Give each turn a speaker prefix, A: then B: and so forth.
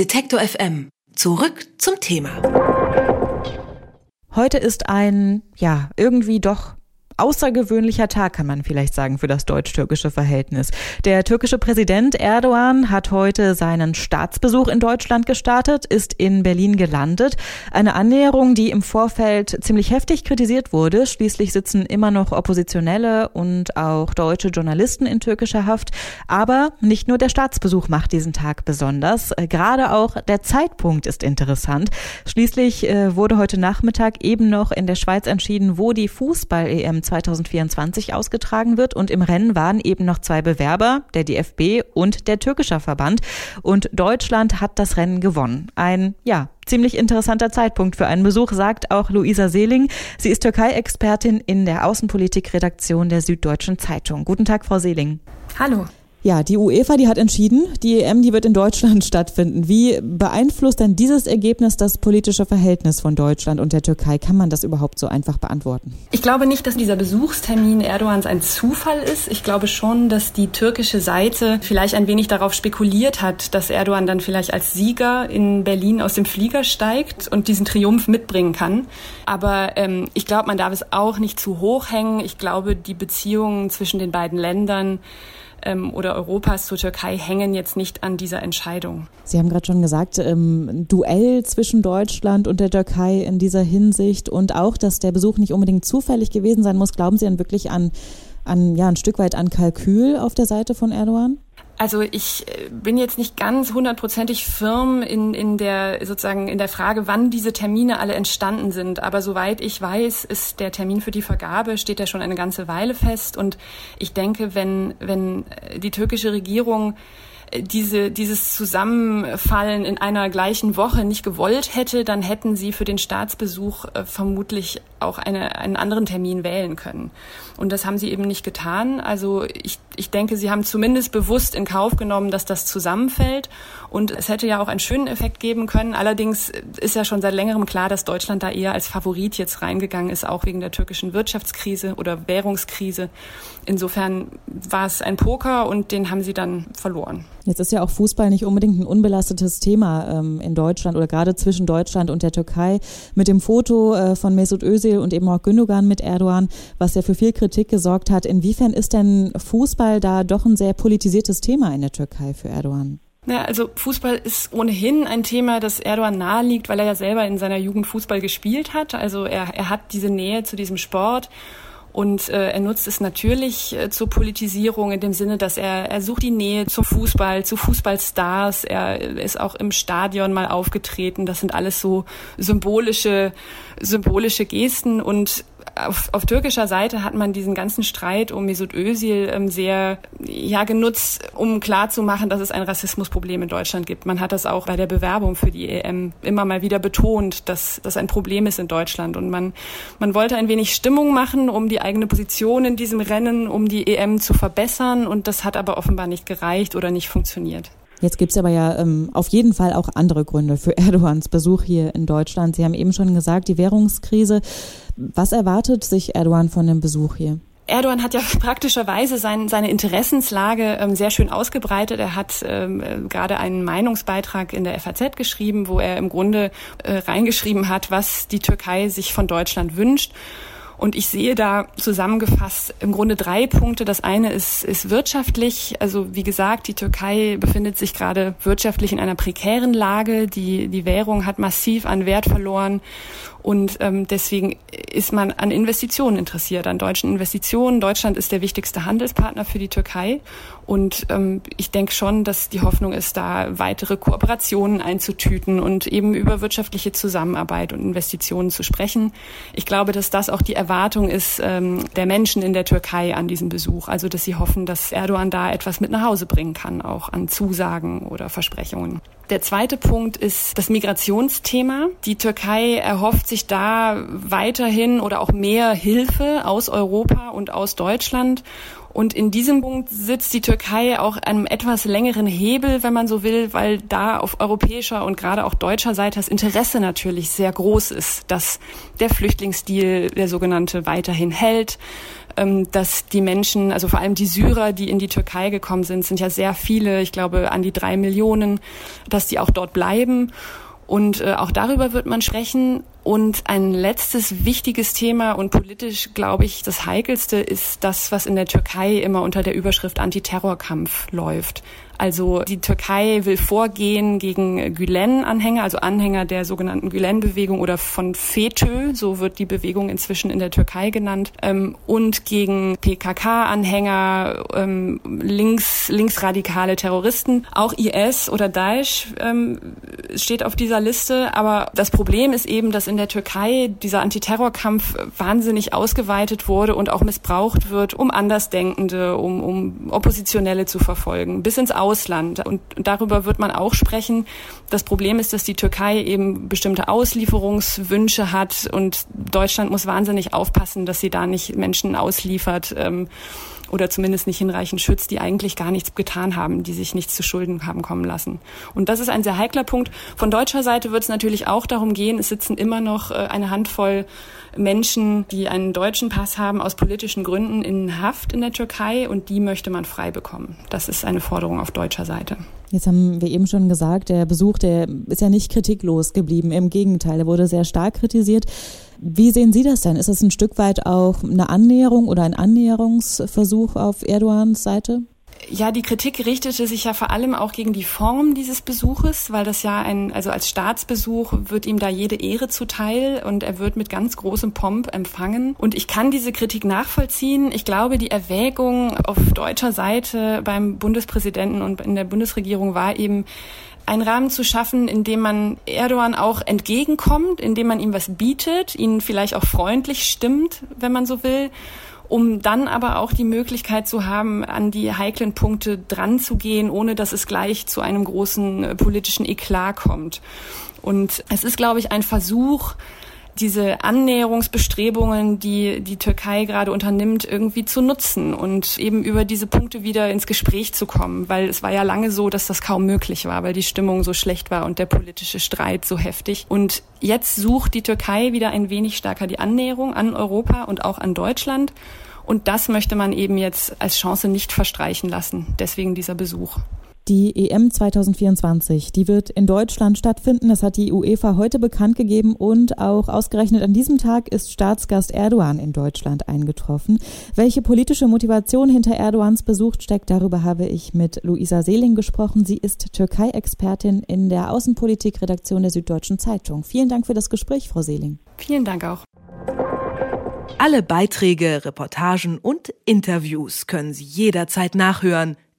A: Detektor FM. Zurück zum Thema.
B: Heute ist ein, ja, irgendwie doch außergewöhnlicher Tag, kann man vielleicht sagen, für das deutsch-türkische Verhältnis. Der türkische Präsident Erdogan hat heute seinen Staatsbesuch in Deutschland gestartet, ist in Berlin gelandet. Eine Annäherung, die im Vorfeld ziemlich heftig kritisiert wurde. Schließlich sitzen immer noch Oppositionelle und auch deutsche Journalisten in türkischer Haft. Aber nicht nur der Staatsbesuch macht diesen Tag besonders. Gerade auch der Zeitpunkt ist interessant. Schließlich äh, wurde heute Nachmittag eben noch in der Schweiz entschieden, wo die Fußball-EM 2024 ausgetragen wird. Und im Rennen waren eben noch zwei Bewerber, der DFB und der türkische Verband. Und Deutschland hat das Rennen gewonnen. Ein, ja, ziemlich interessanter Zeitpunkt für einen Besuch, sagt auch Luisa Seeling. Sie ist Türkei-Expertin in der Außenpolitik-Redaktion der Süddeutschen Zeitung. Guten Tag, Frau Seeling.
C: Hallo.
B: Ja, die UEFA, die hat entschieden, die EM, die wird in Deutschland stattfinden. Wie beeinflusst denn dieses Ergebnis das politische Verhältnis von Deutschland und der Türkei? Kann man das überhaupt so einfach beantworten?
C: Ich glaube nicht, dass dieser Besuchstermin Erdogans ein Zufall ist. Ich glaube schon, dass die türkische Seite vielleicht ein wenig darauf spekuliert hat, dass Erdogan dann vielleicht als Sieger in Berlin aus dem Flieger steigt und diesen Triumph mitbringen kann. Aber ähm, ich glaube, man darf es auch nicht zu hoch hängen. Ich glaube, die Beziehungen zwischen den beiden Ländern ähm, oder Europas zur Türkei hängen jetzt nicht an dieser Entscheidung.
B: Sie haben gerade schon gesagt, ähm, Duell zwischen Deutschland und der Türkei in dieser Hinsicht und auch, dass der Besuch nicht unbedingt zufällig gewesen sein muss. Glauben Sie dann wirklich an, an ja, ein Stück weit an Kalkül auf der Seite von Erdogan?
C: Also ich äh, bin jetzt nicht ganz hundertprozentig firm in, in der sozusagen in der Frage, wann diese Termine alle entstanden sind. Aber soweit ich weiß, ist der Termin für die Vergabe steht ja schon eine ganze Weile fest. Und ich denke, wenn wenn die türkische Regierung diese, dieses Zusammenfallen in einer gleichen Woche nicht gewollt hätte, dann hätten sie für den Staatsbesuch äh, vermutlich auch eine, einen anderen Termin wählen können. Und das haben sie eben nicht getan. Also ich, ich denke, sie haben zumindest bewusst in Kauf genommen, dass das zusammenfällt. Und es hätte ja auch einen schönen Effekt geben können. Allerdings ist ja schon seit längerem klar, dass Deutschland da eher als Favorit jetzt reingegangen ist, auch wegen der türkischen Wirtschaftskrise oder Währungskrise. Insofern war es ein Poker und den haben sie dann verloren.
B: Jetzt ist ja auch Fußball nicht unbedingt ein unbelastetes Thema ähm, in Deutschland oder gerade zwischen Deutschland und der Türkei. Mit dem Foto äh, von Mesut Özil und eben auch Gündogan mit Erdogan, was ja für viel Kritik gesorgt hat. Inwiefern ist denn Fußball da doch ein sehr politisiertes Thema in der Türkei für Erdogan?
C: Ja, also Fußball ist ohnehin ein Thema, das Erdogan nahe liegt, weil er ja selber in seiner Jugend Fußball gespielt hat. Also er, er hat diese Nähe zu diesem Sport. Und äh, er nutzt es natürlich äh, zur Politisierung in dem Sinne, dass er, er sucht die Nähe zum Fußball, zu Fußballstars. Er ist auch im Stadion mal aufgetreten. Das sind alles so symbolische, symbolische Gesten. Und auf, auf türkischer Seite hat man diesen ganzen Streit um Mesut Özil ähm, sehr ja genutzt, um klarzumachen, dass es ein Rassismusproblem in Deutschland gibt. Man hat das auch bei der Bewerbung für die EM immer mal wieder betont, dass das ein Problem ist in Deutschland. Und man, man wollte ein wenig Stimmung machen, um die eigene Position in diesem Rennen, um die EM zu verbessern. Und das hat aber offenbar nicht gereicht oder nicht funktioniert.
B: Jetzt gibt's aber ja ähm, auf jeden Fall auch andere Gründe für Erdogans Besuch hier in Deutschland. Sie haben eben schon gesagt, die Währungskrise. Was erwartet sich Erdogan von dem Besuch hier?
C: Erdogan hat ja praktischerweise sein, seine Interessenslage ähm, sehr schön ausgebreitet. Er hat ähm, äh, gerade einen Meinungsbeitrag in der FAZ geschrieben, wo er im Grunde äh, reingeschrieben hat, was die Türkei sich von Deutschland wünscht. Und ich sehe da zusammengefasst im Grunde drei Punkte. Das eine ist, ist wirtschaftlich. Also wie gesagt, die Türkei befindet sich gerade wirtschaftlich in einer prekären Lage. Die, die Währung hat massiv an Wert verloren. Und ähm, deswegen ist man an Investitionen interessiert, an deutschen Investitionen. Deutschland ist der wichtigste Handelspartner für die Türkei. Und ähm, ich denke schon, dass die Hoffnung ist, da weitere Kooperationen einzutüten und eben über wirtschaftliche Zusammenarbeit und Investitionen zu sprechen. Ich glaube, dass das auch die Erwartung ist ähm, der Menschen in der Türkei an diesem Besuch. Also, dass sie hoffen, dass Erdogan da etwas mit nach Hause bringen kann, auch an Zusagen oder Versprechungen. Der zweite Punkt ist das Migrationsthema. Die Türkei erhofft sich da weiterhin oder auch mehr Hilfe aus Europa und aus Deutschland. Und in diesem Punkt sitzt die Türkei auch einem etwas längeren Hebel, wenn man so will, weil da auf europäischer und gerade auch deutscher Seite das Interesse natürlich sehr groß ist, dass der Flüchtlingsdeal, der sogenannte, weiterhin hält, ähm, dass die Menschen, also vor allem die Syrer, die in die Türkei gekommen sind, sind ja sehr viele, ich glaube an die drei Millionen, dass die auch dort bleiben. Und äh, auch darüber wird man sprechen. Und ein letztes wichtiges Thema und politisch, glaube ich, das heikelste ist das, was in der Türkei immer unter der Überschrift Antiterrorkampf läuft. Also die Türkei will vorgehen gegen Gülen-Anhänger, also Anhänger der sogenannten Gülen-Bewegung oder von FETÖ, so wird die Bewegung inzwischen in der Türkei genannt, ähm, und gegen PKK-Anhänger, ähm, links, linksradikale Terroristen. Auch IS oder Daesh ähm, steht auf dieser Liste. Aber das Problem ist eben, dass in der Türkei dieser Antiterrorkampf wahnsinnig ausgeweitet wurde und auch missbraucht wird, um Andersdenkende, um, um Oppositionelle zu verfolgen, bis ins Aus Ausland. Und darüber wird man auch sprechen. Das Problem ist, dass die Türkei eben bestimmte Auslieferungswünsche hat und Deutschland muss wahnsinnig aufpassen, dass sie da nicht Menschen ausliefert. Ähm, oder zumindest nicht hinreichend schützt, die eigentlich gar nichts getan haben, die sich nichts zu Schulden haben kommen lassen. Und das ist ein sehr heikler Punkt. Von deutscher Seite wird es natürlich auch darum gehen, es sitzen immer noch äh, eine Handvoll Menschen, die einen deutschen Pass haben, aus politischen Gründen in Haft in der Türkei und die möchte man frei bekommen. Das ist eine Forderung auf deutscher Seite.
B: Jetzt haben wir eben schon gesagt, der Besuch, der ist ja nicht kritiklos geblieben. Im Gegenteil, er wurde sehr stark kritisiert. Wie sehen Sie das denn? Ist es ein Stück weit auch eine Annäherung oder ein Annäherungsversuch auf Erdogans Seite?
C: Ja, die Kritik richtete sich ja vor allem auch gegen die Form dieses Besuches, weil das ja ein, also als Staatsbesuch wird ihm da jede Ehre zuteil und er wird mit ganz großem Pomp empfangen. Und ich kann diese Kritik nachvollziehen. Ich glaube, die Erwägung auf deutscher Seite beim Bundespräsidenten und in der Bundesregierung war eben, einen Rahmen zu schaffen, in dem man Erdogan auch entgegenkommt, in dem man ihm was bietet, ihn vielleicht auch freundlich stimmt, wenn man so will um dann aber auch die Möglichkeit zu haben, an die heiklen Punkte dran zu gehen, ohne dass es gleich zu einem großen äh, politischen Eklat kommt. Und es ist, glaube ich, ein Versuch, diese Annäherungsbestrebungen, die die Türkei gerade unternimmt, irgendwie zu nutzen und eben über diese Punkte wieder ins Gespräch zu kommen, weil es war ja lange so, dass das kaum möglich war, weil die Stimmung so schlecht war und der politische Streit so heftig. Und jetzt sucht die Türkei wieder ein wenig stärker die Annäherung an Europa und auch an Deutschland. Und das möchte man eben jetzt als Chance nicht verstreichen lassen. Deswegen dieser Besuch.
B: Die EM 2024, die wird in Deutschland stattfinden. Das hat die UEFA heute bekannt gegeben und auch ausgerechnet an diesem Tag ist Staatsgast Erdogan in Deutschland eingetroffen. Welche politische Motivation hinter Erdogans Besuch steckt, darüber habe ich mit Luisa Seeling gesprochen. Sie ist Türkei-Expertin in der Außenpolitik-Redaktion der Süddeutschen Zeitung. Vielen Dank für das Gespräch, Frau Seeling.
C: Vielen Dank auch.
A: Alle Beiträge, Reportagen und Interviews können Sie jederzeit nachhören